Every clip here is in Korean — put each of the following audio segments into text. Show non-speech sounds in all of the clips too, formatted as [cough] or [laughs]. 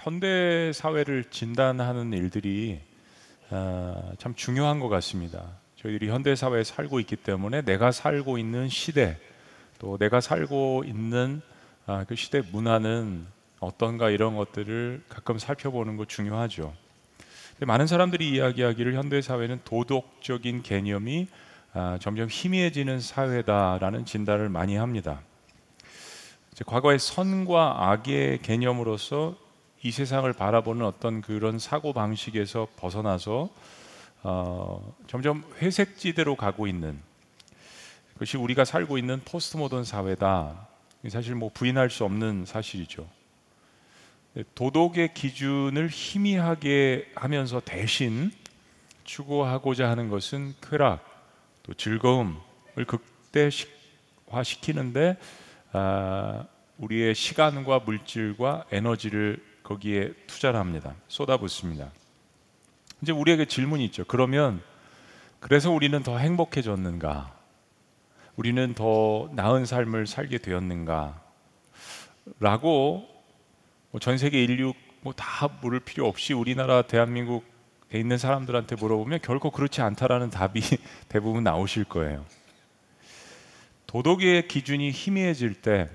현대 사회를 진단하는 일들이 아, 참 중요한 것 같습니다. 저희들이 현대 사회에 살고 있기 때문에 내가 살고 있는 시대 또 내가 살고 있는 아, 그 시대 문화는 어떤가 이런 것들을 가끔 살펴보는 거 중요하죠. 많은 사람들이 이야기하기를 현대 사회는 도덕적인 개념이 아, 점점 희미해지는 사회다라는 진단을 많이 합니다. 과거의 선과 악의 개념으로서 이 세상을 바라보는 어떤 그런 사고 방식에서 벗어나서 어, 점점 회색지대로 가고 있는 그것이 우리가 살고 있는 포스트 모던 사회다. 사실 뭐 부인할 수 없는 사실이죠. 도덕의 기준을 희미하게 하면서 대신 추구하고자 하는 것은 쾌락, 또 즐거움을 극대화시키는데 아, 우리의 시간과 물질과 에너지를 거기에 투자를 합니다. 쏟아붓습니다. 이제 우리에게 질문이 있죠. 그러면 그래서 우리는 더 행복해졌는가? 우리는 더 나은 삶을 살게 되었는가? 라고 뭐전 세계 인류 뭐 다 물을 필요 없이 우리나라 대한민국에 있는 사람들한테 물어보면 결코 그렇지 않다라는 답이 [laughs] 대부분 나오실 거예요. 도덕의 기준이 희미해질 때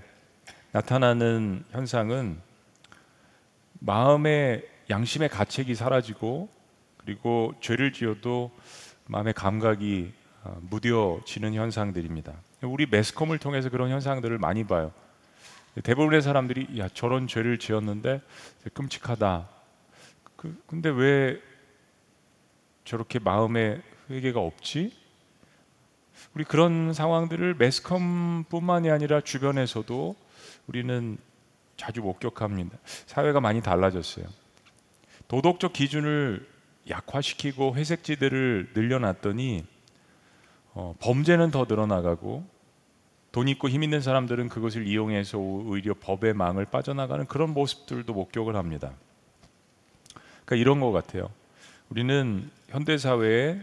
나타나는 현상은 마음의 양심의 가책이 사라지고 그리고 죄를 지어도 마음의 감각이 어, 무뎌지는 현상들입니다. 우리 매스컴을 통해서 그런 현상들을 많이 봐요. 대부분의 사람들이 야 저런 죄를 지었는데 끔찍하다. 그, 근데 왜 저렇게 마음에 회개가 없지? 우리 그런 상황들을 매스컴뿐만이 아니라 주변에서도 우리는 자주 목격합니다. 사회가 많이 달라졌어요. 도덕적 기준을 약화시키고 회색지대를 늘려놨더니 어, 범죄는 더 늘어나가고 돈 있고 힘 있는 사람들은 그것을 이용해서 오히려 법의 망을 빠져나가는 그런 모습들도 목격을 합니다. 그러니까 이런 것 같아요. 우리는 현대 사회에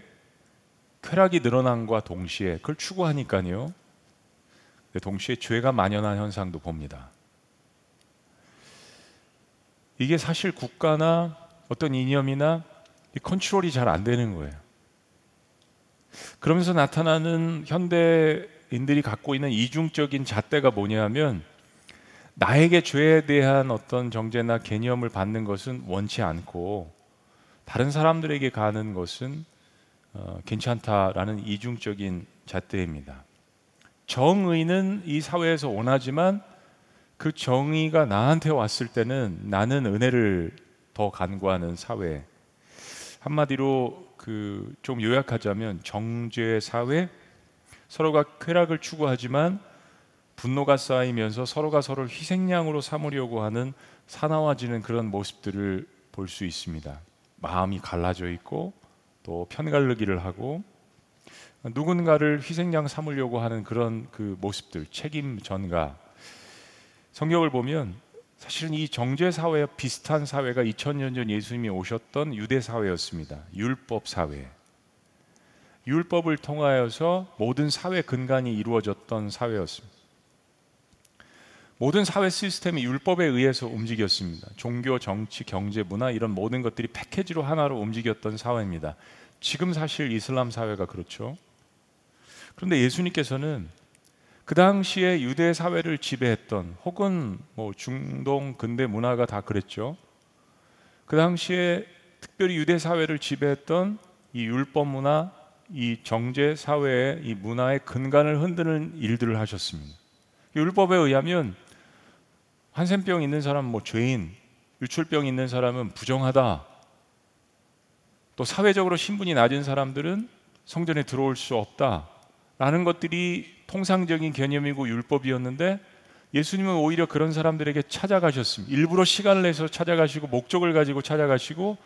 쾌락이 늘어난과 동시에 그걸 추구하니까요. 동시에 죄가 만연한 현상도 봅니다. 이게 사실 국가나 어떤 이념이나 컨트롤이 잘 안 되는 거예요. 그러면서 나타나는 현대인들이 갖고 있는 이중적인 잣대가 뭐냐면 나에게 죄에 대한 어떤 정죄나 개념을 받는 것은 원치 않고 다른 사람들에게 가는 것은 어, 괜찮다라는 이중적인 잣대입니다. 정의는 이 사회에서 원하지만 그 정의가 나한테 왔을 때는 나는 은혜를 더 간구하는 사회. 한마디로 그 좀 요약하자면 정죄 사회 서로가 쾌락을 추구하지만 분노가 쌓이면서 서로가 서로를 희생양으로 삼으려고 하는 사나워지는 그런 모습들을 볼 수 있습니다. 마음이 갈라져 있고 또 편갈르기를 하고 누군가를 희생양 삼으려고 하는 그런 그 모습들, 책임 전가 성경을 보면 사실은 이 정죄 사회와 비슷한 사회가 2000년 전 예수님이 오셨던 유대 사회였습니다. 율법 사회. 율법을 통하여서 모든 사회 근간이 이루어졌던 사회였습니다. 모든 사회 시스템이 율법에 의해서 움직였습니다. 종교, 정치, 경제, 문화 이런 모든 것들이 패키지로 하나로 움직였던 사회입니다. 지금 사실 이슬람 사회가 그렇죠. 그런데 예수님께서는 그 당시에 유대 사회를 지배했던 혹은 뭐 중동 근대 문화가 다 그랬죠. 그 당시에 특별히 유대 사회를 지배했던 이 율법 문화, 이 정제 사회의 이 문화의 근간을 흔드는 일들을 하셨습니다. 율법에 의하면 한센병 있는 사람은 뭐 죄인, 유출병 있는 사람은 부정하다. 또 사회적으로 신분이 낮은 사람들은 성전에 들어올 수 없다. 라는 것들이 통상적인 개념이고 율법이었는데 예수님은 오히려 그런 사람들에게 찾아가셨습니다. 일부러 시간을 내서 찾아가시고 목적을 가지고 찾아가시고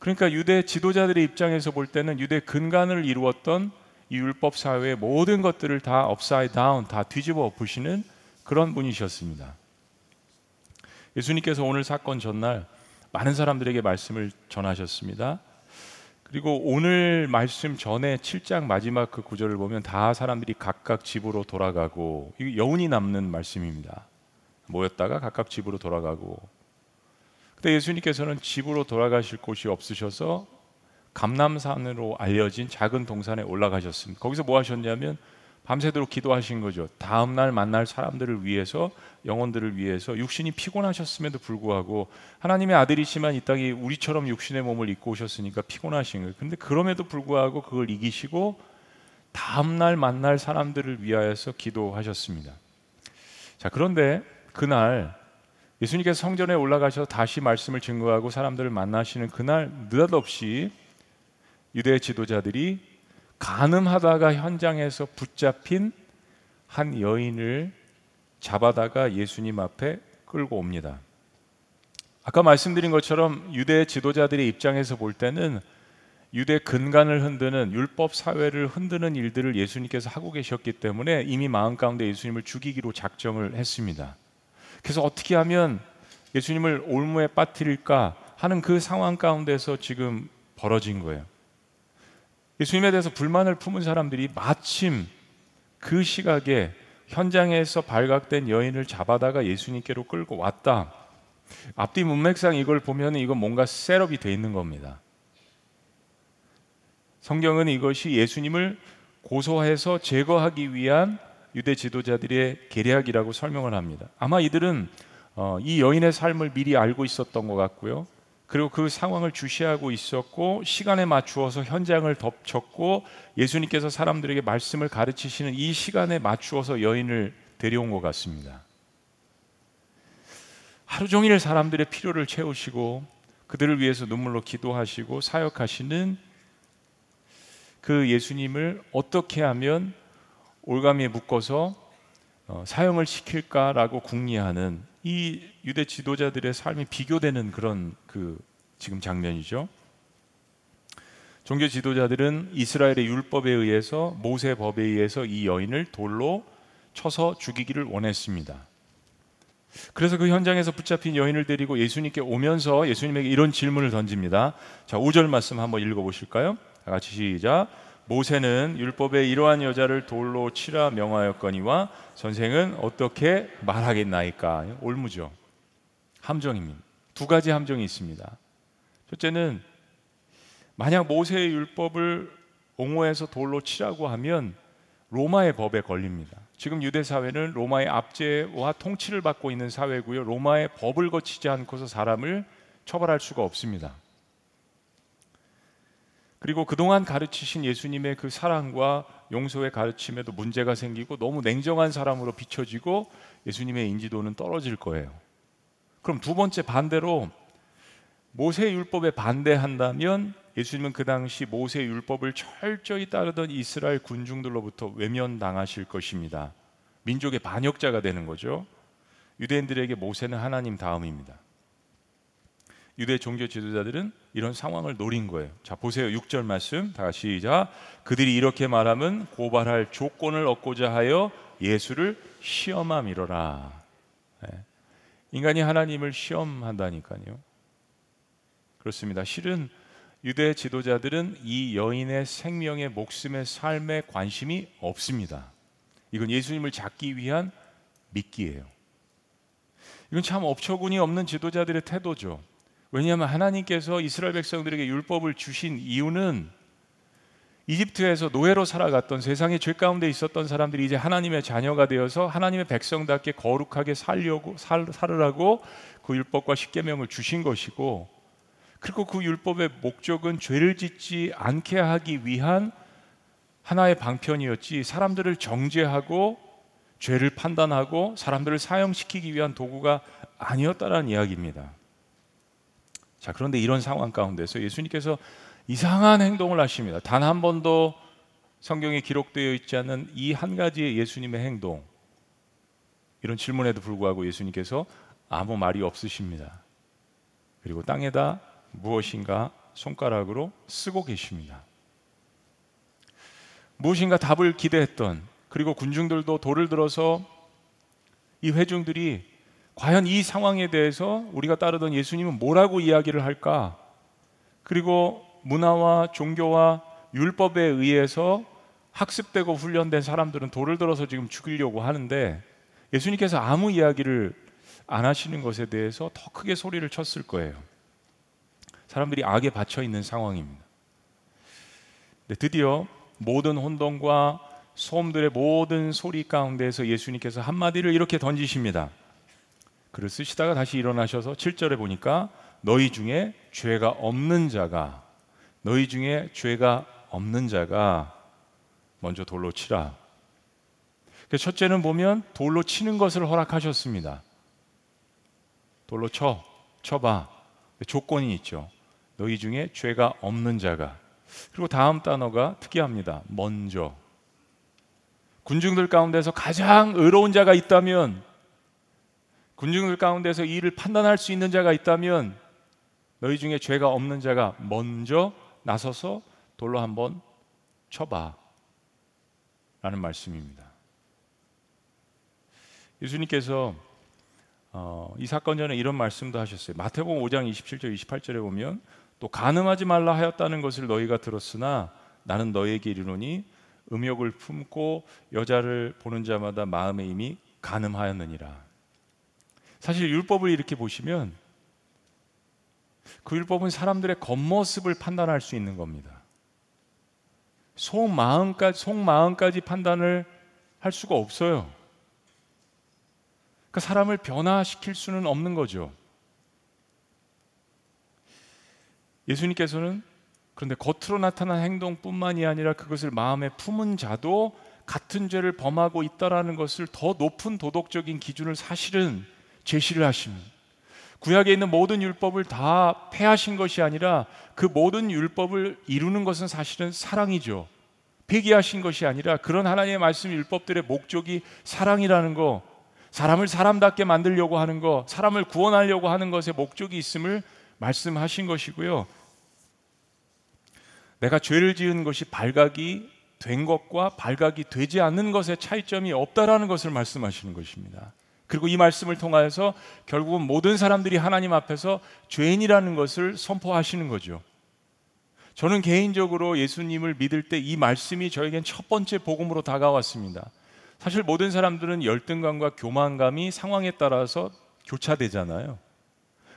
그러니까 유대 지도자들의 입장에서 볼 때는 유대 근간을 이루었던 이 율법 사회의 모든 것들을 다 upside down 다 뒤집어 엎으시는 그런 분이셨습니다. 예수님께서 오늘 사건 전날 많은 사람들에게 말씀을 전하셨습니다. 그리고 오늘 말씀 전에 7장 마지막 그 구절을 보면 다 사람들이 각각 집으로 돌아가고 여운이 남는 말씀입니다. 모였다가 각각 집으로 돌아가고 그때 예수님께서는 집으로 돌아가실 곳이 없으셔서 감남산으로 알려진 작은 동산에 올라가셨습니다. 거기서 뭐 하셨냐면 밤새도록 기도하신 거죠. 다음 날 만날 사람들을 위해서 영혼들을 위해서 육신이 피곤하셨음에도 불구하고 하나님의 아들이시만 이 땅에 우리처럼 육신의 몸을 입고 오셨으니까 피곤하신 거예요. 근데 그럼에도 불구하고 그걸 이기시고 다음 날 만날 사람들을 위하여서 기도하셨습니다. 자, 그런데 그날 예수님께서 성전에 올라가셔서 다시 말씀을 증거하고 사람들을 만나시는 그날 느닷없이 유대 지도자들이 가늠하다가 현장에서 붙잡힌 한 여인을 잡아다가 예수님 앞에 끌고 옵니다. 아까 말씀드린 것처럼 유대 지도자들의 입장에서 볼 때는 유대 근간을 흔드는 율법 사회를 흔드는 일들을 예수님께서 하고 계셨기 때문에 이미 마음 가운데 예수님을 죽이기로 작정을 했습니다. 그래서 어떻게 하면 예수님을 올무에 빠뜨릴까 하는 그 상황 가운데서 지금 벌어진 거예요. 예수님에 대해서 불만을 품은 사람들이 마침 그 시각에 현장에서 발각된 여인을 잡아다가 예수님께로 끌고 왔다. 앞뒤 문맥상 이걸 보면 이건 뭔가 셋업이 돼 있는 겁니다. 성경은 이것이 예수님을 고소해서 제거하기 위한 유대 지도자들의 계략이라고 설명을 합니다. 아마 이들은 어, 이 여인의 삶을 미리 알고 있었던 것 같고요. 그리고 그 상황을 주시하고 있었고 시간에 맞추어서 현장을 덮쳤고 예수님께서 사람들에게 말씀을 가르치시는 이 시간에 맞추어서 여인을 데려온 것 같습니다. 하루 종일 사람들의 필요를 채우시고 그들을 위해서 눈물로 기도하시고 사역하시는 그 예수님을 어떻게 하면 올가미에 묶어서 어, 사형을 시킬까라고 궁리하는 이 유대 지도자들의 삶이 비교되는 그런 그 지금 장면이죠. 종교 지도자들은 이스라엘의 율법에 의해서 모세 법에 의해서 이 여인을 돌로 쳐서 죽이기를 원했습니다. 그래서 그 현장에서 붙잡힌 여인을 데리고 예수님께 오면서 예수님에게 이런 질문을 던집니다. 자, 5절 말씀 한번 읽어 보실까요? 다 같이 시작. 모세는 율법에 이러한 여자를 돌로 치라 명하였거니와 선생은 어떻게 말하겠나이까? 올무죠. 함정입니다. 두 가지 함정이 있습니다. 첫째는 만약 모세의 율법을 옹호해서 돌로 치라고 하면 로마의 법에 걸립니다. 지금 유대 사회는 로마의 압제와 통치를 받고 있는 사회고요. 로마의 법을 거치지 않고서 사람을 처벌할 수가 없습니다. 그리고 그동안 가르치신 예수님의 그 사랑과 용서의 가르침에도 문제가 생기고 너무 냉정한 사람으로 비춰지고 예수님의 인지도는 떨어질 거예요. 그럼 두 번째 반대로 모세 율법에 반대한다면 예수님은 그 당시 모세 율법을 철저히 따르던 이스라엘 군중들로부터 외면당하실 것입니다. 민족의 반역자가 되는 거죠. 유대인들에게 모세는 하나님 다음입니다. 유대 종교 지도자들은 이런 상황을 노린 거예요. 자, 보세요. 6절 말씀. 다 시작. 그들이 이렇게 말하면 고발할 조건을 얻고자 하여 예수를 시험함이로라. 네. 인간이 하나님을 시험한다니까요. 그렇습니다. 실은 유대 지도자들은 이 여인의 생명의 목숨의 삶에 관심이 없습니다. 이건 예수님을 잡기 위한 미끼예요. 이건 참 업처군이 없는 지도자들의 태도죠. 왜냐하면 하나님께서 이스라엘 백성들에게 율법을 주신 이유는 이집트에서 노예로 살아갔던 세상의 죄 가운데 있었던 사람들이 이제 하나님의 자녀가 되어서 하나님의 백성답게 거룩하게 살려고 살, 살으라고 그 율법과 십계명을 주신 것이고 그리고 그 율법의 목적은 죄를 짓지 않게 하기 위한 하나의 방편이었지 사람들을 정죄하고 죄를 판단하고 사람들을 사형시키기 위한 도구가 아니었다라는 이야기입니다. 자, 그런데 이런 상황 가운데서 예수님께서 이상한 행동을 하십니다. 단 한 번도 성경에 기록되어 있지 않은 이 한 가지의 예수님의 행동. 이런 질문에도 불구하고 예수님께서 아무 말이 없으십니다. 그리고 땅에다 무엇인가 손가락으로 쓰고 계십니다. 무엇인가 답을 기대했던 그리고 군중들도 돌을 들어서 이 회중들이 과연 이 상황에 대해서 우리가 따르던 예수님은 뭐라고 이야기를 할까? 그리고 문화와 종교와 율법에 의해서 학습되고 훈련된 사람들은 돌을 들어서 지금 죽이려고 하는데 예수님께서 아무 이야기를 안 하시는 것에 대해서 더 크게 소리를 쳤을 거예요. 사람들이 악에 받쳐 있는 상황입니다. 드디어 모든 혼돈과 소음들의 모든 소리 가운데에서 예수님께서 한마디를 이렇게 던지십니다. 글을 쓰시다가 다시 일어나셔서 7절에 보니까 너희 중에 죄가 없는 자가 너희 중에 죄가 없는 자가 먼저 돌로 치라. 그 첫째는 보면 돌로 치는 것을 허락하셨습니다. 돌로 쳐, 쳐봐. 조건이 있죠. 너희 중에 죄가 없는 자가. 그리고 다음 단어가 특이합니다. 먼저. 군중들 가운데서 가장 의로운 자가 있다면, 군중들 가운데서 이를 판단할 수 있는 자가 있다면, 너희 중에 죄가 없는 자가 먼저 나서서 돌로 한번 쳐봐. 라는 말씀입니다. 예수님께서 어, 이 사건 전에 이런 말씀도 하셨어요. 마태복음 5장 27절 28절에 보면 또 가늠하지 말라 하였다는 것을 너희가 들었으나 나는 너희에게 이르노니 음욕을 품고 여자를 보는 자마다 마음에 이미 가늠하였느니라. 사실 율법을 이렇게 보시면 그 율법은 사람들의 겉모습을 판단할 수 있는 겁니다. 속마음까지 속마음까지 판단을 할 수가 없어요. 그 사람을 변화시킬 수는 없는 거죠. 예수님께서는 그런데 겉으로 나타난 행동뿐만이 아니라 그것을 마음에 품은 자도 같은 죄를 범하고 있다라는 것을 더 높은 도덕적인 기준을 사실은 제시를 하십니다. 구약에 있는 모든 율법을 다 폐하신 것이 아니라 그 모든 율법을 이루는 것은 사실은 사랑이죠. 폐기하신 것이 아니라 그런 하나님의 말씀 율법들의 목적이 사랑이라는 거, 사람을 사람답게 만들려고 하는 거, 사람을 구원하려고 하는 것에 목적이 있음을 말씀하신 것이고요. 내가 죄를 지은 것이 발각이 된 것과 발각이 되지 않는 것의 차이점이 없다라는 것을 말씀하시는 것입니다. 그리고 이 말씀을 통하여서 결국은 모든 사람들이 하나님 앞에서 죄인이라는 것을 선포하시는 거죠. 저는 개인적으로 예수님을 믿을 때 이 말씀이 저에겐 첫 번째 복음으로 다가왔습니다. 사실 모든 사람들은 열등감과 교만감이 상황에 따라서 교차되잖아요.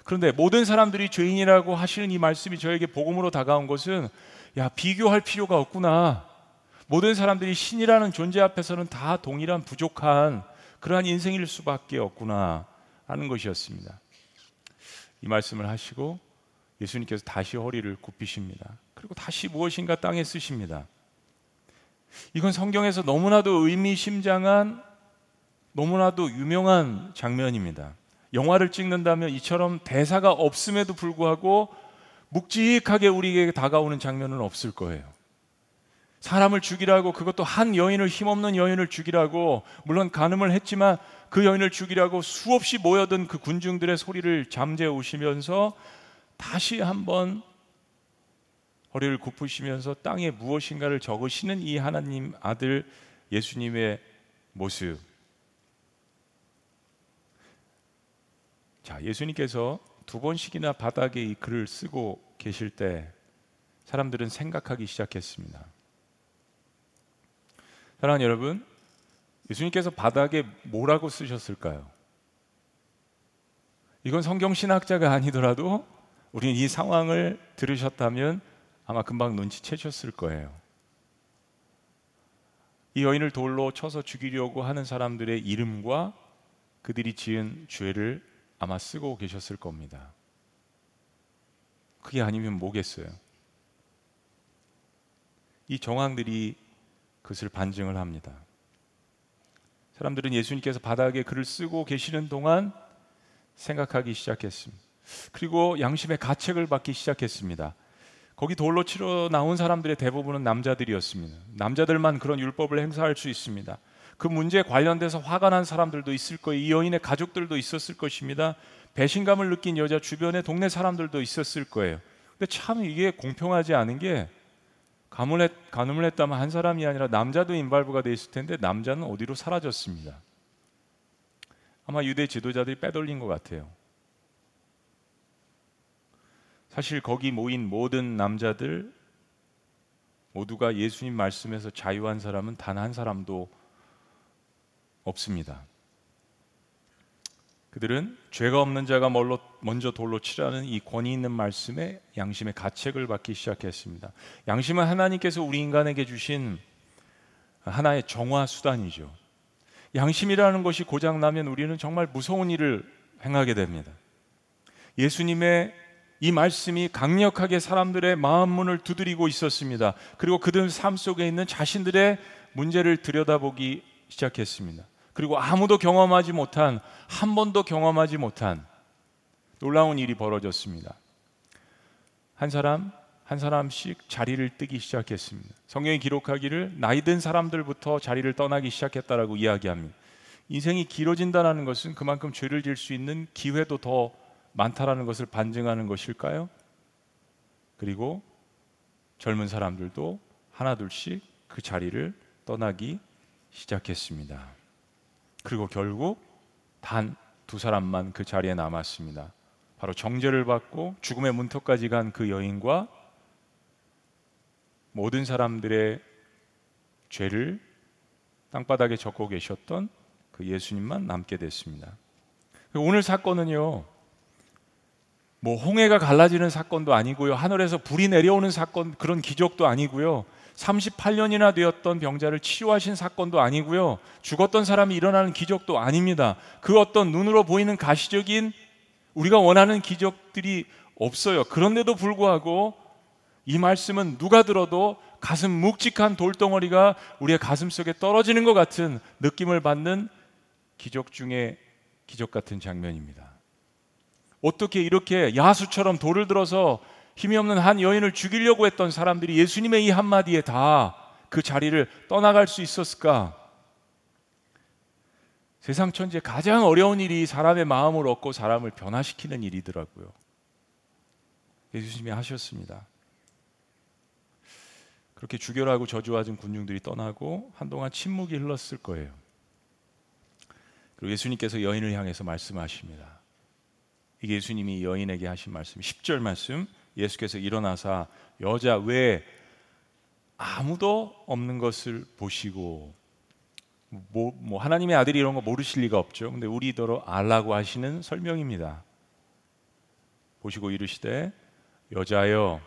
그런데 모든 사람들이 죄인이라고 하시는 이 말씀이 저에게 복음으로 다가온 것은 야, 비교할 필요가 없구나. 모든 사람들이 신이라는 존재 앞에서는 다 동일한 부족한 그러한 인생일 수밖에 없구나 하는 것이었습니다. 이 말씀을 하시고 예수님께서 다시 허리를 굽히십니다. 그리고 다시 무엇인가 땅에 쓰십니다. 이건 성경에서 너무나도 의미심장한 너무나도 유명한 장면입니다. 영화를 찍는다면 이처럼 대사가 없음에도 불구하고 묵직하게 우리에게 다가오는 장면은 없을 거예요. 사람을 죽이라고 그것도 한 여인을 힘없는 여인을 죽이라고 물론 간음을 했지만 그 여인을 죽이라고 수없이 모여든 그 군중들의 소리를 잠재우시면서 다시 한번 허리를 굽으시면서 땅에 무엇인가를 적으시는 이 하나님 아들 예수님의 모습. 자, 예수님께서 두 번씩이나 바닥에 이 글을 쓰고 계실 때 사람들은 생각하기 시작했습니다. 사랑하는 여러분, 예수님께서 바닥에 뭐라고 쓰셨을까요? 이건 성경 신학자가 아니더라도 우리는 이 상황을 들으셨다면 아마 금방 눈치채셨을 거예요. 이 여인을 돌로 쳐서 죽이려고 하는 사람들의 이름과 그들이 지은 죄를 아마 쓰고 계셨을 겁니다. 그게 아니면 뭐겠어요? 이 정황들이 그것을 반증을 합니다. 사람들은 예수님께서 바닥에 글을 쓰고 계시는 동안 생각하기 시작했습니다. 그리고 양심의 가책을 받기 시작했습니다. 거기 돌로 치러 나온 사람들의 대부분은 남자들이었습니다. 남자들만 그런 율법을 행사할 수 있습니다. 그 문제에 관련돼서 화가 난 사람들도 있을 거예요. 이 여인의 가족들도 있었을 것입니다. 배신감을 느낀 여자 주변에 동네 사람들도 있었을 거예요. 근데 참 이게 공평하지 않은 게 가문을, 했, 가늠을 했다면 한 사람이 아니라 남자도 인발부가 돼 있을 텐데 남자는 어디로 사라졌습니다. 아마 유대 지도자들이 빼돌린 것 같아요. 사실 거기 모인 모든 남자들 모두가 예수님 말씀에서 자유한 사람은 단 한 사람도 없습니다. 그들은 죄가 없는 자가 먼저 돌로 치라는 이 권위 있는 말씀에 양심의 가책을 받기 시작했습니다. 양심은 하나님께서 우리 인간에게 주신 하나의 정화 수단이죠. 양심이라는 것이 고장 나면 우리는 정말 무서운 일을 행하게 됩니다. 예수님의 이 말씀이 강력하게 사람들의 마음 문을 두드리고 있었습니다. 그리고 그들 삶 속에 있는 자신들의 문제를 들여다보기 시작했습니다. 그리고 아무도 경험하지 못한 한 번도 경험하지 못한 놀라운 일이 벌어졌습니다. 한 사람 한 사람씩 자리를 뜨기 시작했습니다. 성경이 기록하기를 나이 든 사람들부터 자리를 떠나기 시작했다라고 이야기합니다. 인생이 길어진다는 것은 그만큼 죄를 질 수 있는 기회도 더 많다라는 것을 반증하는 것일까요? 그리고 젊은 사람들도 하나둘씩 그 자리를 떠나기 시작했습니다. 그리고 결국 단 두 사람만 그 자리에 남았습니다. 바로 정죄를 받고 죽음의 문턱까지 간 그 여인과 모든 사람들의 죄를 땅바닥에 적고 계셨던 그 예수님만 남게 됐습니다. 오늘 사건은요, 뭐 홍해가 갈라지는 사건도 아니고요, 하늘에서 불이 내려오는 사건 그런 기적도 아니고요, 38년이나 되었던 병자를 치유하신 사건도 아니고요. 죽었던 사람이 일어나는 기적도 아닙니다. 그 어떤 눈으로 보이는 가시적인 우리가 원하는 기적들이 없어요. 그런데도 불구하고 이 말씀은 누가 들어도 가슴 묵직한 돌덩어리가 우리의 가슴 속에 떨어지는 것 같은 느낌을 받는 기적 중에 기적 같은 장면입니다. 어떻게 이렇게 야수처럼 돌을 들어서 힘이 없는 한 여인을 죽이려고 했던 사람들이 예수님의 이 한마디에 다 그 자리를 떠나갈 수 있었을까? 세상 천지에 가장 어려운 일이 사람의 마음을 얻고 사람을 변화시키는 일이더라고요. 예수님이 하셨습니다. 그렇게 주결하고 저주하던 군중들이 떠나고 한동안 침묵이 흘렀을 거예요. 그리고 예수님께서 여인을 향해서 말씀하십니다. 이게 예수님이 여인에게 하신 말씀, 10절 말씀. 예수께서 일어나사 여자 외에 아무도 없는 것을 보시고 뭐, 뭐, 하나님의 아들이 이런 거 모르실 리가 없죠. 근데 우리더러 알라고 하시는 설명입니다. 보시고 이르시되 여자여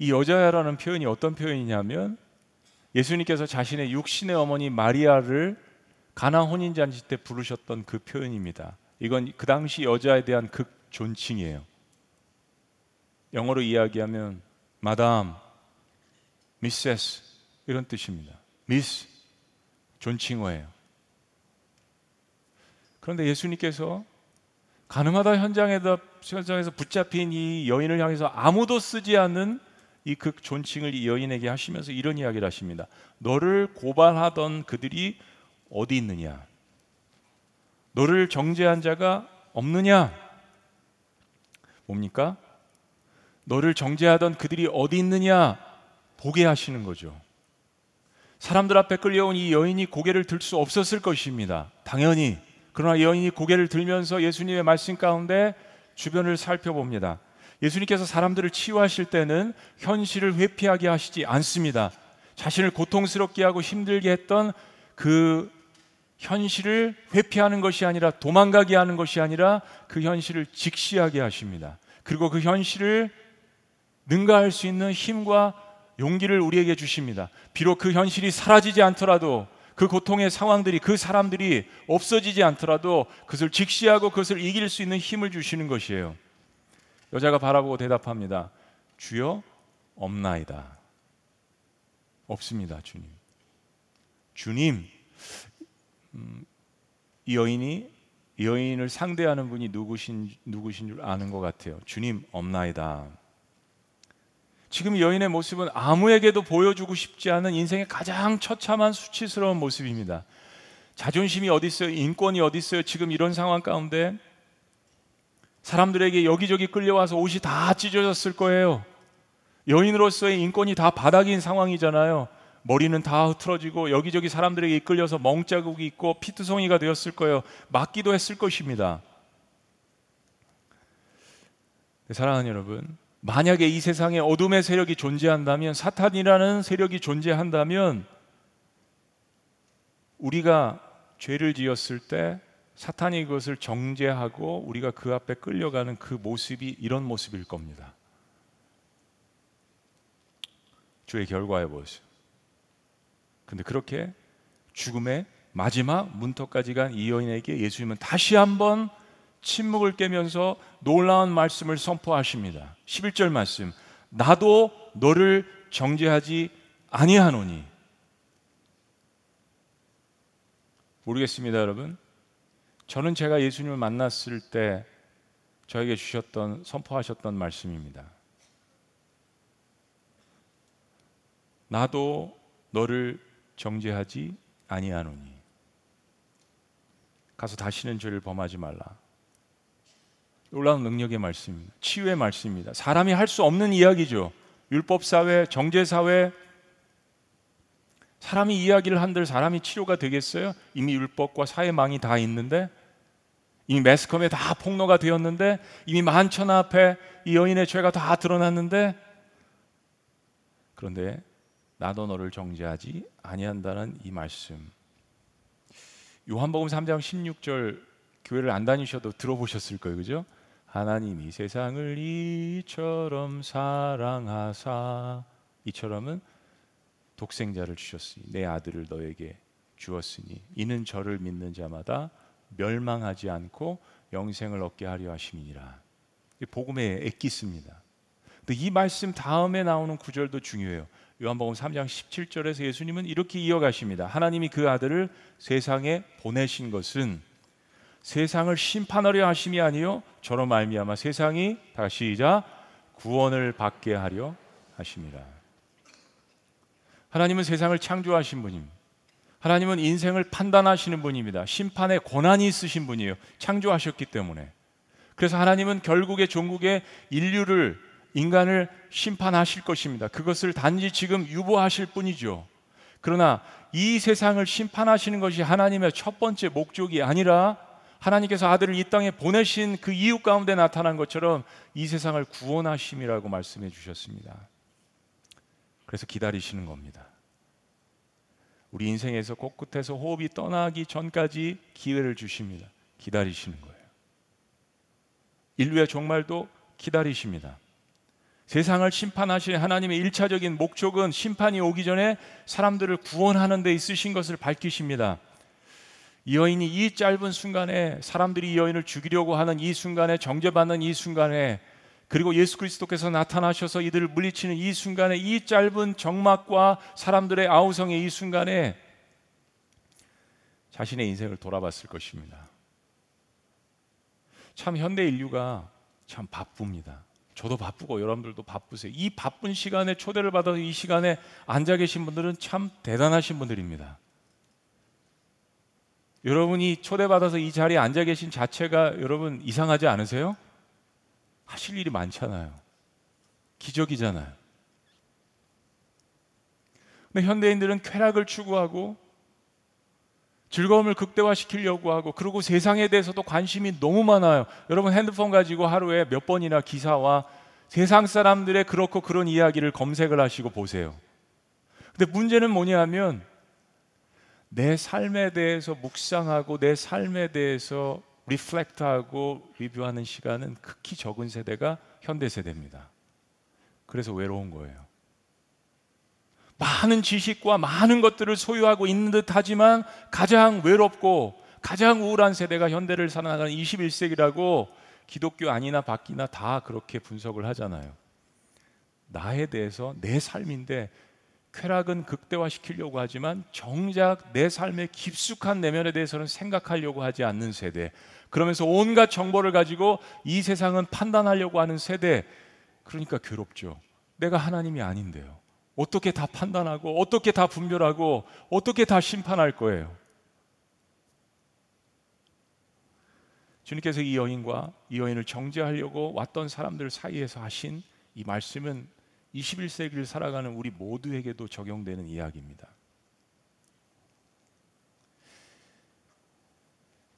이 여자야라는 표현이 어떤 표현이냐면 예수님께서 자신의 육신의 어머니 마리아를 가나 혼인 잔치 때 부르셨던 그 표현입니다. 이건 그 당시 여자에 대한 극 존칭이에요. 영어로 이야기하면 마담, 미세스 이런 뜻입니다. 미스 존칭어예요. 그런데 예수님께서 가늠하다 현장에다 현장에서 붙잡힌 이 여인을 향해서 아무도 쓰지 않는 이 극 존칭을 이 여인에게 하시면서 이런 이야기를 하십니다. 너를 고발하던 그들이 어디 있느냐? 너를 정죄한 자가 없느냐? 뭡니까? 너를 정죄하던 그들이 어디 있느냐 보게 하시는 거죠. 사람들 앞에 끌려온 이 여인이 고개를 들 수 없었을 것입니다. 당연히. 그러나 여인이 고개를 들면서 예수님의 말씀 가운데 주변을 살펴봅니다. 예수님께서 사람들을 치유하실 때는 현실을 회피하게 하시지 않습니다. 자신을 고통스럽게 하고 힘들게 했던 그 현실을 회피하는 것이 아니라 도망가게 하는 것이 아니라 그 현실을 직시하게 하십니다. 그리고 그 현실을 능가할 수 있는 힘과 용기를 우리에게 주십니다. 비록 그 현실이 사라지지 않더라도 그 고통의 상황들이 그 사람들이 없어지지 않더라도 그것을 직시하고 그것을 이길 수 있는 힘을 주시는 것이에요. 여자가 바라보고 대답합니다. 주여 없나이다. 없습니다, 주님. 주님, 음, 이 여인이 이 여인을 상대하는 분이 누구신 누구신 줄 아는 것 같아요. 주님 없나이다. 지금 여인의 모습은 아무에게도 보여주고 싶지 않은 인생의 가장 처참한 수치스러운 모습입니다. 자존심이 어디 있어요? 인권이 어디 있어요? 지금 이런 상황 가운데 사람들에게 여기저기 끌려와서 옷이 다 찢어졌을 거예요. 여인으로서의 인권이 다 바닥인 상황이잖아요. 머리는 다 흐트러지고 여기저기 사람들에게 이끌려서 멍자국이 있고 피투성이가 되었을 거예요. 맞기도 했을 것입니다. 사랑하는 여러분, 만약에 이 세상에 어둠의 세력이 존재한다면 사탄이라는 세력이 존재한다면 우리가 죄를 지었을 때 사탄이 그것을 정죄하고 우리가 그 앞에 끌려가는 그 모습이 이런 모습일 겁니다. 주의 결과에 보세요. 근데 그렇게 죽음의 마지막 문턱까지 간 이 여인에게 예수님은 다시 한번 침묵을 깨면서 놀라운 말씀을 선포하십니다. 11절 말씀. 나도 너를 정죄하지 아니하노니. 모르겠습니다, 여러분. 저는 제가 예수님을 만났을 때 저에게 주셨던 선포하셨던 말씀입니다. 나도 너를 정죄하지 아니하노니 가서 다시는 죄를 범하지 말라. 놀라운 능력의 말씀입니다. 치유의 말씀입니다. 사람이 할 수 없는 이야기죠. 율법 사회, 정제 사회 사람이 이야기를 한들 사람이 치료가 되겠어요? 이미 율법과 사회망이 다 있는데 이미 매스컴에 다 폭로가 되었는데 이미 만천 앞에 이 여인의 죄가 다 드러났는데 그런데 나도 너를 정죄하지 아니한다는 이 말씀. 요한복음 3장 16절 교회를 안 다니셔도 들어보셨을 거예요. 그죠? 하나님이 세상을 이처럼 사랑하사 이처럼은 독생자를 주셨으니 내 아들을 너에게 주었으니 이는 저를 믿는 자마다 멸망하지 않고 영생을 얻게 하려 하심이니라. 복음의 엑기스입니다. 근데 이 말씀 다음에 나오는 구절도 중요해요. 요한복음 3장 17절에서 예수님은 이렇게 이어가십니다. 하나님이 그 아들을 세상에 보내신 것은 세상을 심판하려 하심이 아니요 저로 말미암아 세상이 다시 이자 구원을 받게 하려 하심이라. 하나님은 세상을 창조하신 분입니다. 하나님은 인생을 판단하시는 분입니다. 심판의 권한이 있으신 분이에요. 창조하셨기 때문에. 그래서 하나님은 결국에 종국의 인류를 인간을 심판하실 것입니다. 그것을 단지 지금 유보하실 뿐이죠. 그러나 이 세상을 심판하시는 것이 하나님의 첫 번째 목적이 아니라 하나님께서 아들을 이 땅에 보내신 그 이유 가운데 나타난 것처럼 이 세상을 구원하심이라고 말씀해 주셨습니다. 그래서 기다리시는 겁니다. 우리 인생에서 곳곳에서 호흡이 떠나기 전까지 기회를 주십니다. 기다리시는 거예요. 인류의 종말도 기다리십니다. 세상을 심판하실 하나님의 일차적인 목적은 심판이 오기 전에 사람들을 구원하는 데 있으신 것을 밝히십니다. 이 여인이 이 짧은 순간에 사람들이 이 여인을 죽이려고 하는 이 순간에 정죄받는 이 순간에 그리고 예수 그리스도께서 나타나셔서 이들을 물리치는 이 순간에 이 짧은 정막과 사람들의 아우성의 이 순간에 자신의 인생을 돌아봤을 것입니다. 참 현대 인류가 참 바쁩니다. 저도 바쁘고 여러분들도 바쁘세요. 이 바쁜 시간에 초대를 받아서 이 시간에 앉아 계신 분들은 참 대단하신 분들입니다. 여러분이 초대받아서 이 자리에 앉아 계신 자체가 여러분 이상하지 않으세요? 하실 일이 많잖아요. 기적이잖아요. 근데 현대인들은 쾌락을 추구하고 즐거움을 극대화시키려고 하고 그리고 세상에 대해서도 관심이 너무 많아요. 여러분 핸드폰 가지고 하루에 몇 번이나 기사와 세상 사람들의 그렇고 그런 이야기를 검색을 하시고 보세요. 근데 문제는 뭐냐면 내 삶에 대해서 묵상하고 내 삶에 대해서 리플렉트하고 리뷰하는 시간은 극히 적은 세대가 현대 세대입니다. 그래서 외로운 거예요. 많은 지식과 많은 것들을 소유하고 있는 듯 하지만 가장 외롭고 가장 우울한 세대가 현대를 살아가는 21세기라고 기독교 아니나 밖이나 다 그렇게 분석을 하잖아요. 나에 대해서 내 삶인데 쾌락은 극대화시키려고 하지만 정작 내 삶의 깊숙한 내면에 대해서는 생각하려고 하지 않는 세대. 그러면서 온갖 정보를 가지고 이 세상은 판단하려고 하는 세대. 그러니까 괴롭죠. 내가 하나님이 아닌데요. 어떻게 다 판단하고 어떻게 다 분별하고 어떻게 다 심판할 거예요. 주님께서 이 여인과 이 여인을 정죄하려고 왔던 사람들 사이에서 하신 이 말씀은 21세기를 살아가는 우리 모두에게도 적용되는 이야기입니다.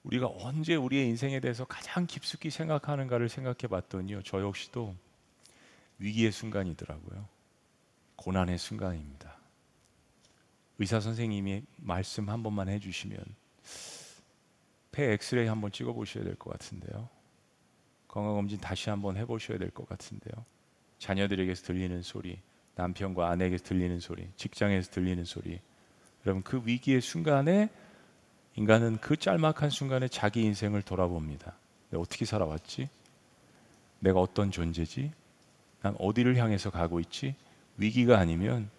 우리가 언제 우리의 인생에 대해서 가장 깊숙이 생각하는가를 생각해 봤더니요. 저 역시도 위기의 순간이더라고요. 고난의 순간입니다. 의사 선생님이 말씀 한 번만 해 주시면 폐 엑스레이 한번 찍어 보셔야 될 것 같은데요. 건강 검진 다시 한번 해 보셔야 될 것 같은데요. 자녀들에게서 들리는 소리, 남편과 아내에게서 들리는 소리, 직장에서 들리는 소리. 여러분 그 위기의 순간에 인간은 그 짤막한 순간에 자기 인생을 돌아봅니다. 내가 어떻게 살아왔지? 내가 어떤 존재지? 난 어디를 향해서 가고 있지? 위기가 아니면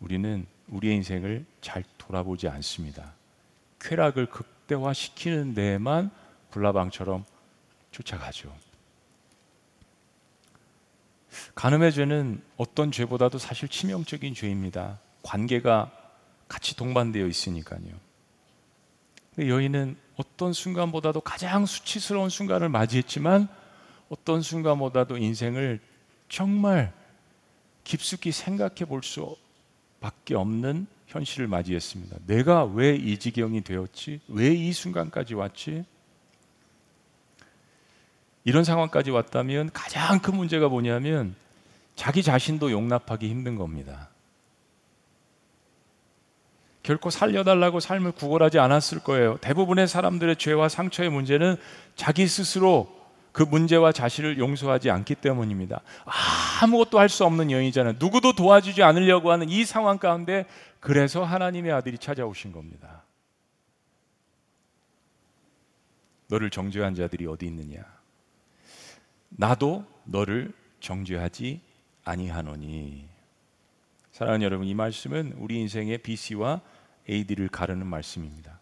우리는 우리의 인생을 잘 돌아보지 않습니다. 쾌락을 극대화시키는 데에만 불나방처럼 쫓아가죠. 간음의 죄는 어떤 죄보다도 사실 치명적인 죄입니다. 관계가 같이 동반되어 있으니까요. 여인은 어떤 순간보다도 가장 수치스러운 순간을 맞이했지만 어떤 순간보다도 인생을 정말 깊숙이 생각해 볼 수밖에 없는 현실을 맞이했습니다. 내가 왜 이 지경이 되었지? 왜 이 순간까지 왔지? 이런 상황까지 왔다면 가장 큰 문제가 뭐냐면 자기 자신도 용납하기 힘든 겁니다. 결코 살려달라고 삶을 구걸하지 않았을 거예요. 대부분의 사람들의 죄와 상처의 문제는 자기 스스로 그 문제와 자신을 용서하지 않기 때문입니다. 아무것도 할 수 없는 여인이잖아요. 누구도 도와주지 않으려고 하는 이 상황 가운데 그래서 하나님의 아들이 찾아오신 겁니다. 너를 정죄한 자들이 어디 있느냐? 나도 너를 정죄하지 아니하노니. 사랑하는 여러분, 이 말씀은 우리 인생의 BC와 AD를 가르는 말씀입니다.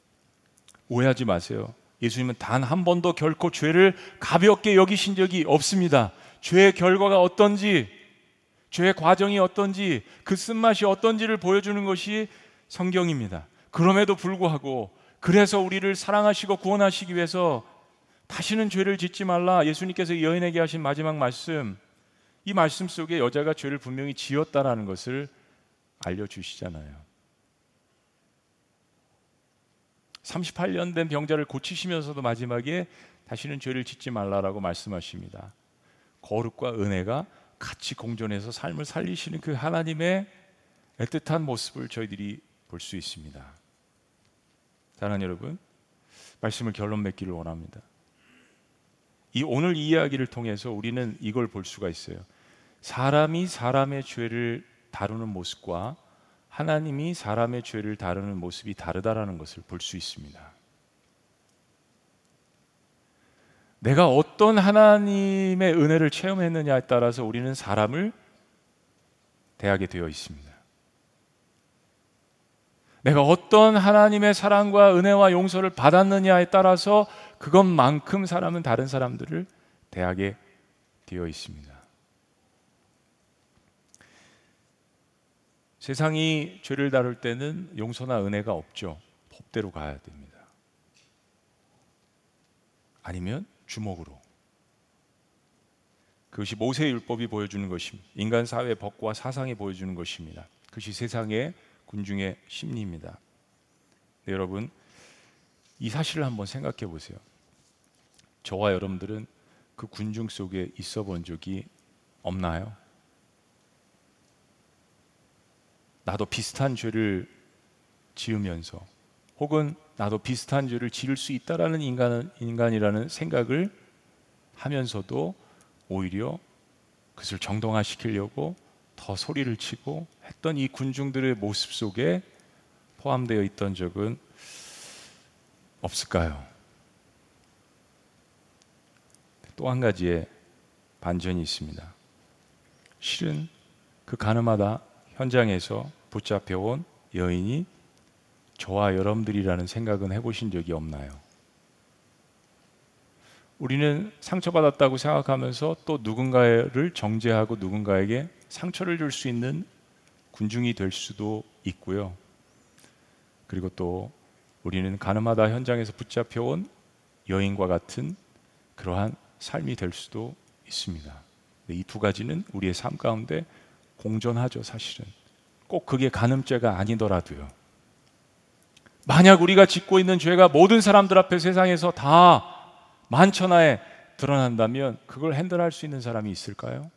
오해하지 마세요. 예수님은 단 한 번도 결코 죄를 가볍게 여기신 적이 없습니다. 죄의 결과가 어떤지, 죄의 과정이 어떤지, 그 쓴맛이 어떤지를 보여주는 것이 성경입니다. 그럼에도 불구하고 그래서 우리를 사랑하시고 구원하시기 위해서 다시는 죄를 짓지 말라 예수님께서 여인에게 하신 마지막 말씀 이 말씀 속에 여자가 죄를 분명히 지었다라는 것을 알려주시잖아요. 38년 된 병자를 고치시면서도 마지막에 다시는 죄를 짓지 말라라고 말씀하십니다. 거룩과 은혜가 같이 공존해서 삶을 살리시는 그 하나님의 애틋한 모습을 저희들이 볼 수 있습니다. 사랑하는 여러분, 말씀을 결론 맺기를 원합니다. 이 오늘 이 이야기를 통해서 우리는 이걸 볼 수가 있어요. 사람이 사람의 죄를 다루는 모습과 하나님이 사람의 죄를 다루는 모습이 다르다라는 것을 볼 수 있습니다. 내가 어떤 하나님의 은혜를 체험했느냐에 따라서 우리는 사람을 대하게 되어 있습니다. 내가 어떤 하나님의 사랑과 은혜와 용서를 받았느냐에 따라서 그것만큼 사람은 다른 사람들을 대하게 되어 있습니다. 세상이 죄를 다룰 때는 용서나 은혜가 없죠. 법대로 가야 됩니다. 아니면 주먹으로. 그것이 모세 율법이 보여주는 것입니다. 인간 사회 법과 사상이 보여주는 것입니다. 그것이 세상의 군중의 심리입니다. 네, 여러분 이 사실을 한번 생각해 보세요. 저와 여러분들은 그 군중 속에 있어 본 적이 없나요? 나도 비슷한 죄를 지으면서 혹은 나도 비슷한 죄를 지을 수 있다라는 인간 인간이라는 생각을 하면서도 오히려 그것을 정당화시키려고 더 소리를 치고 했던 이 군중들의 모습 속에 포함되어 있던 적은 없을까요? 또 한 가지의 반전이 있습니다. 실은 그 가늠하다 현장에서 붙잡혀온 여인이 저와 여러분들이라는 생각은 해보신 적이 없나요? 우리는 상처받았다고 생각하면서 또 누군가를 정죄하고 누군가에게 상처를 줄 수 있는 군중이 될 수도 있고요. 그리고 또 우리는 가늠하다 현장에서 붙잡혀온 여인과 같은 그러한 삶이 될 수도 있습니다. 이 두 가지는 우리의 삶 가운데 공존하죠, 사실은. 꼭 그게 간음죄가 아니더라도요. 만약 우리가 짓고 있는 죄가 모든 사람들 앞에 세상에서 다 만천하에 드러난다면 그걸 핸들할 수 있는 사람이 있을까요?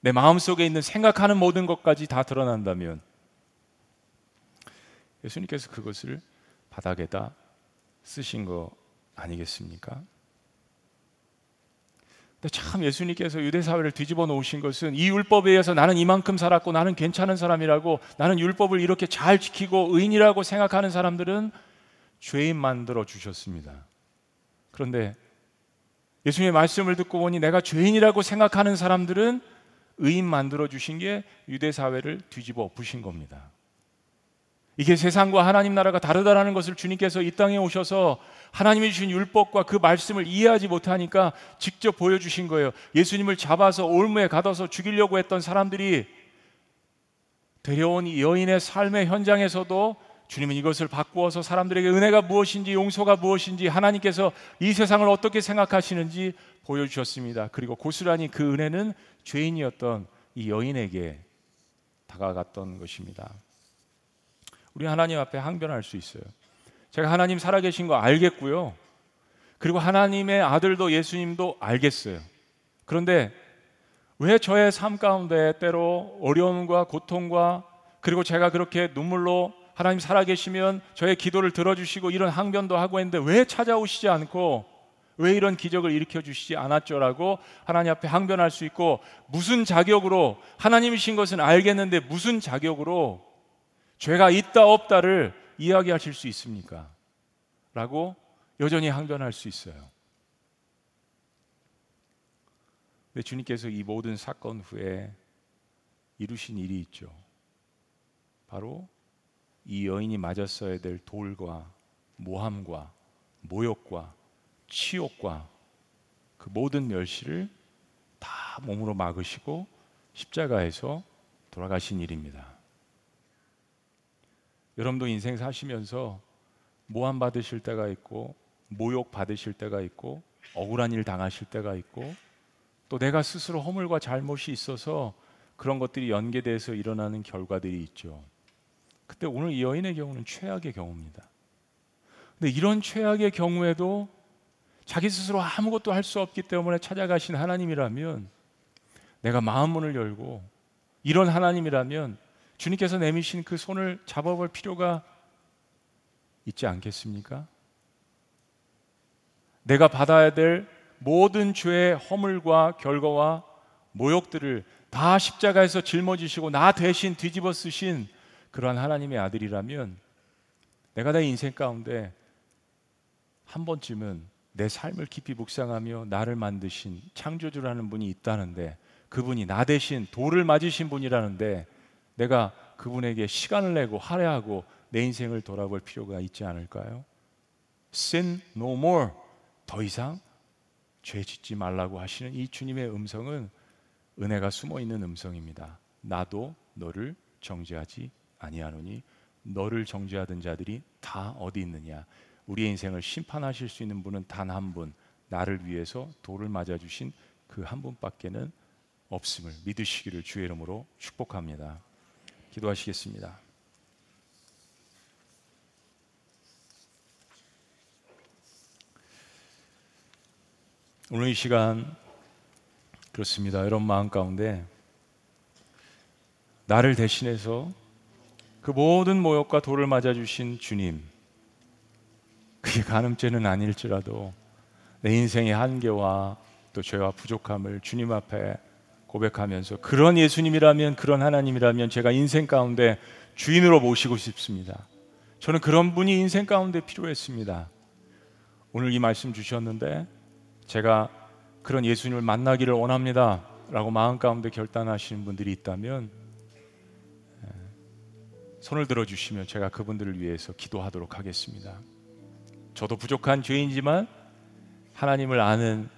내 마음속에 있는 생각하는 모든 것까지 다 드러난다면 예수님께서 그것을 바닥에다 쓰신 거 아니겠습니까? 근데 참 예수님께서 유대 사회를 뒤집어 놓으신 것은 이 율법에 의해서 나는 이만큼 살았고 나는 괜찮은 사람이라고 나는 율법을 이렇게 잘 지키고 의인이라고 생각하는 사람들은 죄인 만들어 주셨습니다. 그런데 예수님의 말씀을 듣고 보니 내가 죄인이라고 생각하는 사람들은 의인 만들어 주신 게 유대 사회를 뒤집어 부신 겁니다. 이게 세상과 하나님 나라가 다르다라는 것을 주님께서 이 땅에 오셔서 하나님이 주신 율법과 그 말씀을 이해하지 못하니까 직접 보여주신 거예요. 예수님을 잡아서 올무에 가둬서 죽이려고 했던 사람들이 데려온 이 여인의 삶의 현장에서도 주님은 이것을 바꾸어서 사람들에게 은혜가 무엇인지 용서가 무엇인지 하나님께서 이 세상을 어떻게 생각하시는지 보여주셨습니다. 그리고 고스란히 그 은혜는 죄인이었던 이 여인에게 다가갔던 것입니다. 우리 하나님 앞에 항변할 수 있어요. 제가 하나님 살아계신 거 알겠고요. 그리고 하나님의 아들도 예수님도 알겠어요. 그런데 왜 저의 삶 가운데 때로 어려움과 고통과 그리고 제가 그렇게 눈물로 하나님 살아계시면 저의 기도를 들어주시고 이런 항변도 하고 했는데 왜 찾아오시지 않고 왜 이런 기적을 일으켜 주시지 않았죠라고 하나님 앞에 항변할 수 있고 무슨 자격으로 하나님이신 것은 알겠는데 무슨 자격으로 죄가 있다 없다를 이야기하실 수 있습니까? 라고 여전히 항변할 수 있어요. 근데 주님께서 이 모든 사건 후에 이루신 일이 있죠. 바로 이 여인이 맞았어야 될 돌과 모함과 모욕과 치욕과 그 모든 멸시를 다 몸으로 막으시고 십자가에서 돌아가신 일입니다. 여러분도 인생 사시면서 모함 받으실 때가 있고 모욕 받으실 때가 있고 억울한 일 당하실 때가 있고 또 내가 스스로 허물과 잘못이 있어서 그런 것들이 연계돼서 일어나는 결과들이 있죠. 그때 오늘 이 여인의 경우는 최악의 경우입니다. 근데 이런 최악의 경우에도 자기 스스로 아무것도 할 수 없기 때문에 찾아가신 하나님이라면 내가 마음 문을 열고 이런 하나님이라면 주님께서 내미신 그 손을 잡아볼 필요가 있지 않겠습니까? 내가 받아야 될 모든 죄의 허물과 결과와 모욕들을 다 십자가에서 짊어지시고 나 대신 뒤집어 쓰신 그러한 하나님의 아들이라면 내가 내 인생 가운데 한 번쯤은 내 삶을 깊이 묵상하며 나를 만드신 창조주라는 분이 있다는데 그분이 나 대신 돌을 맞으신 분이라는데 내가 그분에게 시간을 내고 할애하고 내 인생을 돌아볼 필요가 있지 않을까요? Sin no more. 더 이상 죄 짓지 말라고 하시는 이 주님의 음성은 은혜가 숨어 있는 음성입니다. 나도 너를 정죄하지 아니하노니 너를 정죄하던 자들이 다 어디 있느냐? 우리의 인생을 심판하실 수 있는 분은 단 한 분, 나를 위해서 돌을 맞아 주신 그 한 분밖에는 없음을 믿으시기를 주의 이름으로 축복합니다. 기도하시겠습니다. 오늘 이 시간 그렇습니다. 이런 마음 가운데 나를 대신해서 그 모든 모욕과 돌을 맞아 주신 주님 그게 간음죄는 아닐지라도 내 인생의 한계와 또 죄와 부족함을 주님 앞에 고백하면서 그런 예수님이라면 그런 하나님이라면 제가 인생 가운데 주인으로 모시고 싶습니다. 저는 그런 분이 인생 가운데 필요했습니다. 오늘 이 말씀 주셨는데 제가 그런 예수님을 만나기를 원합니다. 라고 마음 가운데 결단하시는 분들이 있다면 예, 손을 들어 주시면 제가 그분들을 위해서 기도하도록 하겠습니다. 저도 부족한 죄인지만 하나님을 아는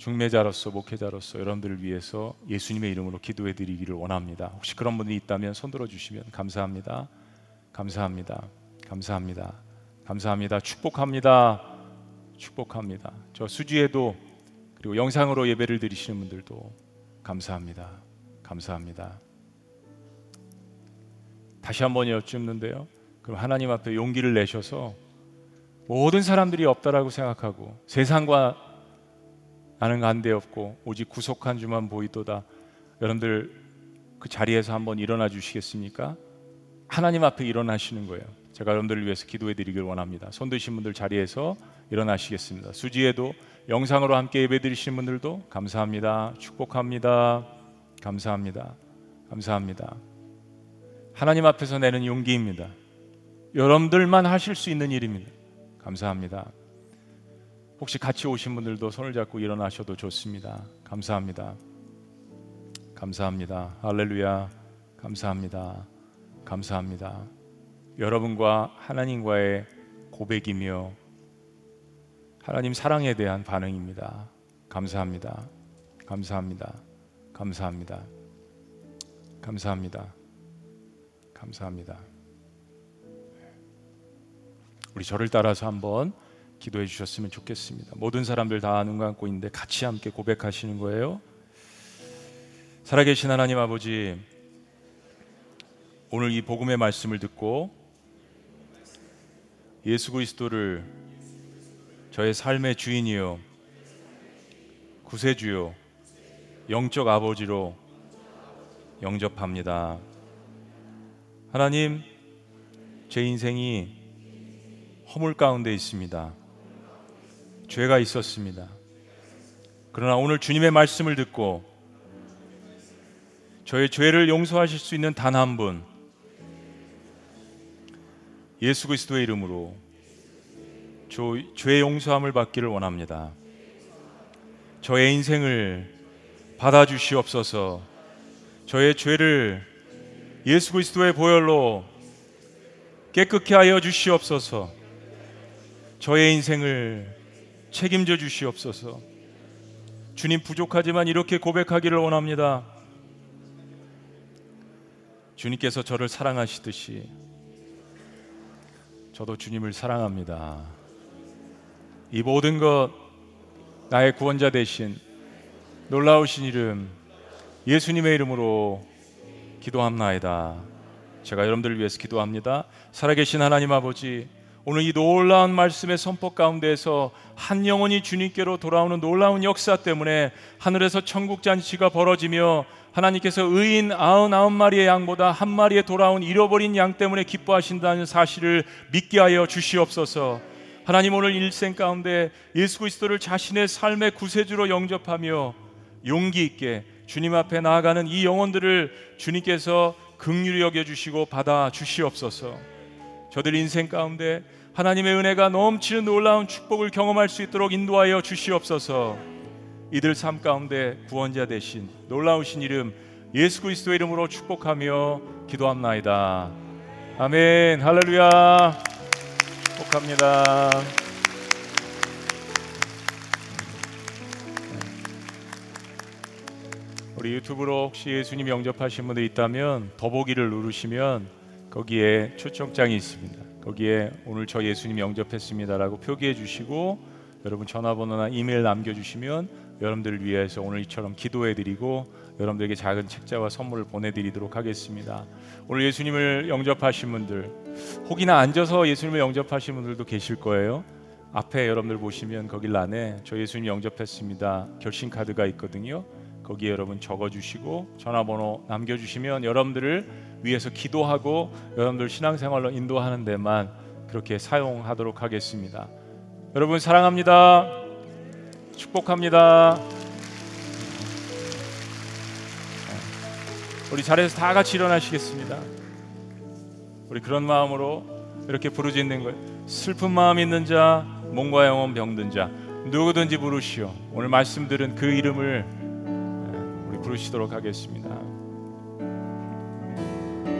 중매자로서 목회자로서 여러분들을 위해서 예수님의 이름으로 기도해 드리기를 원합니다. 혹시 그런 분이 있다면 손 들어 주시면 감사합니다. 감사합니다. 감사합니다. 감사합니다. 축복합니다. 축복합니다. 저 수지에도 그리고 영상으로 예배를 드리시는 분들도 감사합니다. 감사합니다. 다시 한번 여쭙는데요. 그럼 하나님 앞에 용기를 내셔서 모든 사람들이 없다라고 생각하고 세상과 나는 간데 없고 오직 구속한 주만 보이도다. 여러분들 그 자리에서 한번 일어나 주시겠습니까? 하나님 앞에 일어나시는 거예요. 제가 여러분들을 위해서 기도해 드리길 원합니다. 손 드신 분들 자리에서 일어나시겠습니다. 수지에도 영상으로 함께 예배 드리시는 분들도 감사합니다. 축복합니다. 감사합니다. 감사합니다. 하나님 앞에서 내는 용기입니다. 여러분들만 하실 수 있는 일입니다. 감사합니다. 혹시 같이 오신 분들도 손을 잡고 일어나셔도 좋습니다. 감사합니다. 감사합니다. 할렐루야. 감사합니다. 감사합니다. 여러분과 하나님과의 고백이며 하나님 사랑에 대한 반응입니다. 감사합니다. 감사합니다. 감사합니다. 감사합니다. 감사합니다. 우리 저를 따라서 한번 기도해 주셨으면 좋겠습니다. 모든 사람들 다 눈 감고 있는데 같이 함께 고백하시는 거예요. 살아계신 하나님 아버지, 오늘 이 복음의 말씀을 듣고 예수 그리스도를 저의 삶의 주인이요, 구세주요, 영적 아버지로 영접합니다. 하나님, 제 인생이 허물 가운데 있습니다. 죄가 있었습니다. 그러나 오늘 주님의 말씀을 듣고 저의 죄를 용서하실 수 있는 단 한 분, 예수 그리스도의 이름으로 저, 죄 용서함을 받기를 원합니다. 저의 인생을 받아주시옵소서. 저의 죄를 예수 그리스도의 보혈로 깨끗게 하여 주시옵소서. 저의 인생을 책임져 주시옵소서. 주님 부족하지만 이렇게 고백하기를 원합니다. 주님께서 저를 사랑하시듯이 저도 주님을 사랑합니다. 이 모든 것 나의 구원자 대신 놀라우신 이름 예수님의 이름으로 기도합나이다. 제가 여러분들을 위해서 기도합니다. 살아계신 하나님 아버지 오늘 이 놀라운 말씀의 선포 가운데에서 한 영혼이 주님께로 돌아오는 놀라운 역사 때문에 하늘에서 천국 잔치가 벌어지며 하나님께서 의인 아흔아홉 마리의 양보다 한 마리에 돌아온 잃어버린 양 때문에 기뻐하신다는 사실을 믿게 하여 주시옵소서. 하나님 오늘 일생 가운데 예수 그리스도를 자신의 삶의 구세주로 영접하며 용기 있게 주님 앞에 나아가는 이 영혼들을 주님께서 긍휼히 여겨 주시고 받아 주시옵소서. 저들 인생 가운데 하나님의 은혜가 넘치는 놀라운 축복을 경험할 수 있도록 인도하여 주시옵소서. 이들 삶 가운데 구원자 되신 놀라우신 이름 예수 그리스도의 이름으로 축복하며 기도합나이다. 아멘. 할렐루야. 축복합니다. 우리 유튜브로 혹시 예수님 영접하신 분들 있다면 더보기를 누르시면 거기에 초청장이 있습니다. 거기에 오늘 저 예수님 영접했습니다라고 표기해 주시고 여러분 전화번호나 이메일 남겨주시면 여러분들을 위해서 오늘 이처럼 기도해드리고 여러분들에게 작은 책자와 선물을 보내드리도록 하겠습니다. 오늘 예수님을 영접하신 분들 혹이나 앉아서 예수님을 영접하신 분들도 계실 거예요. 앞에 여러분들 보시면 거기 란에 저 예수님 영접했습니다. 결심 카드가 있거든요. 거기에 여러분 적어주시고 전화번호 남겨주시면 여러분들을 위해서 기도하고 여러분들 신앙생활로 인도하는 데만 그렇게 사용하도록 하겠습니다. 여러분 사랑합니다. 축복합니다. 우리 자리에서 다 같이 일어나시겠습니다. 우리 그런 마음으로 이렇게 부르짖는 거예요. 슬픈 마음 있는 자, 몸과 영혼 병든 자, 누구든지 부르시오. 오늘 말씀 들은 그 이름을 부르시도록 하겠습니다.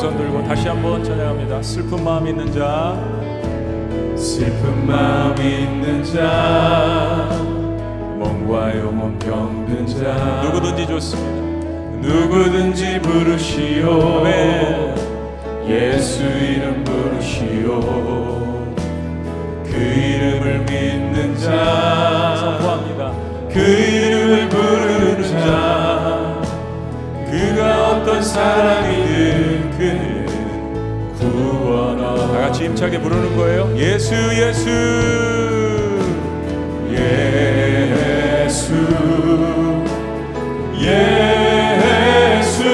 두손 들고 다시 한번 찬양합니다. 슬픈 마음 있는 자, 슬픈 마음 있는 자, 몸과 영혼 병든 자, 누구든지 좋습니다. 누구든지 부르시오. 아멘. 예수 이름 부르시오. 그 이름을 믿는 자 선포합니다. 그 이름을 부르는 자 그가 어떤 사람이든 같이 힘차게 부르는 거예요. 예수 예수. 예수. 예수.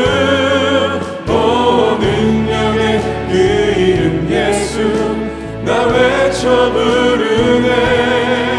오 능력의 그 이름 예수. 나 외쳐 부르네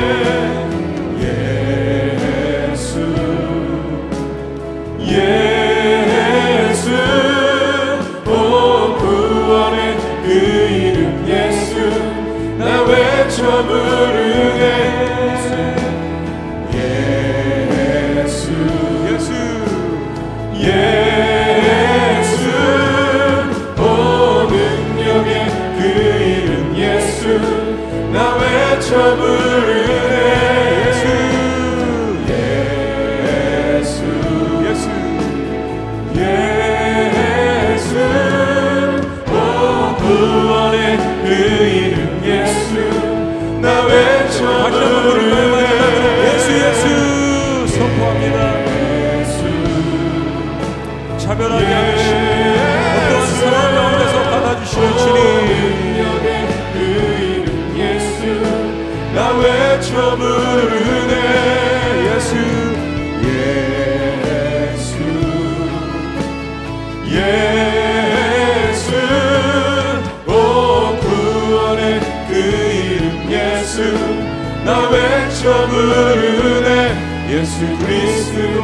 예수 그리스도.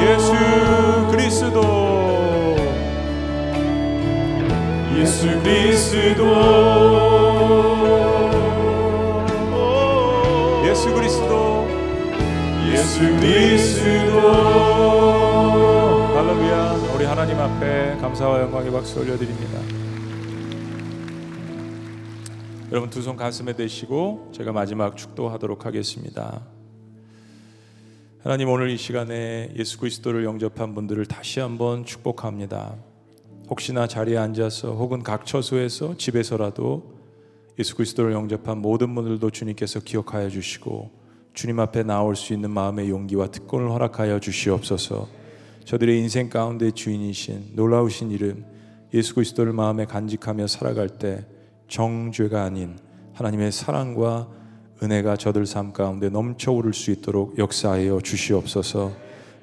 예수 그리스도. 예수 그리스도. 예수 그리스도. 예수 그리스도. 할렐루야. 우리 하나님 앞에 감사와 영광의 박수 올려드립니다. 여러분 두 손 가슴에 대시고 제가 마지막 축도하도록 하겠습니다 하나님 오늘 이 시간에 예수 그리스도를 영접한 분들을 다시 한번 축복합니다 혹시나 자리에 앉아서 혹은 각 처소에서 집에서라도 예수 그리스도를 영접한 모든 분들도 주님께서 기억하여 주시고 주님 앞에 나올 수 있는 마음의 용기와 특권을 허락하여 주시옵소서. 저들의 인생 가운데 주인이신 놀라우신 이름 예수 그리스도를 마음에 간직하며 살아갈 때 정죄가 아닌 하나님의 사랑과 은혜가 저들 삶 가운데 넘쳐오를 수 있도록 역사하여 주시옵소서.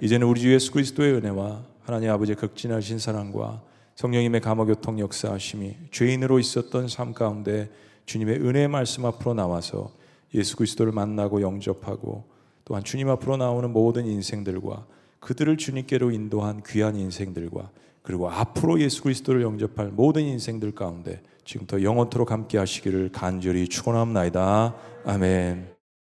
이제는 우리 주 예수 그리스도의 은혜와 하나님 아버지의 극진하신 사랑과 성령님의 감화교통 역사하심이 죄인으로 있었던 삶 가운데 주님의 은혜의 말씀 앞으로 나와서 예수 그리스도를 만나고 영접하고 또한 주님 앞으로 나오는 모든 인생들과 그들을 주님께로 인도한 귀한 인생들과 그리고 앞으로 예수 그리스도를 영접할 모든 인생들 가운데 지금부터 영원토록 함께 하시기를 간절히 축원합니다. 아멘.